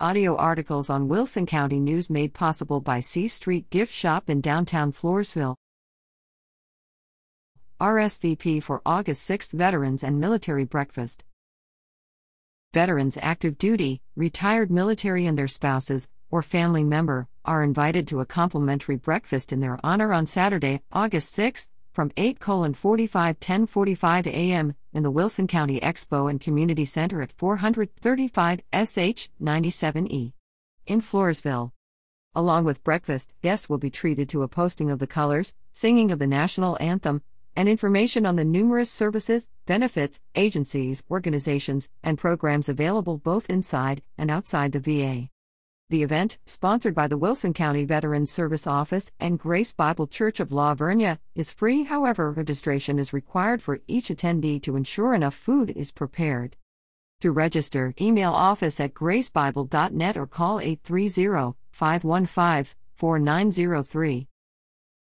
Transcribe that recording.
Audio articles on Wilson County News made possible by C Street Gift Shop in downtown Floresville. RSVP for August 6th Veterans and Military Breakfast. Veterans active duty, retired military, and their spouses or family member are invited to a complimentary breakfast in their honor on Saturday, August 6th from 8 45 1045 a.m. in the Wilson County Expo and Community Center at 435 SH 97E in Floresville. Along with breakfast, guests will be treated to a posting of the colors, singing of the national anthem, and information on the numerous services, benefits, agencies, organizations, and programs available both inside and outside the VA. The event, sponsored by the Wilson County Veterans Service Office and Grace Bible Church of La Vernia, is free. However, registration is required for each attendee to ensure enough food is prepared. To register, email office at gracebible.net or call 830 515 4903.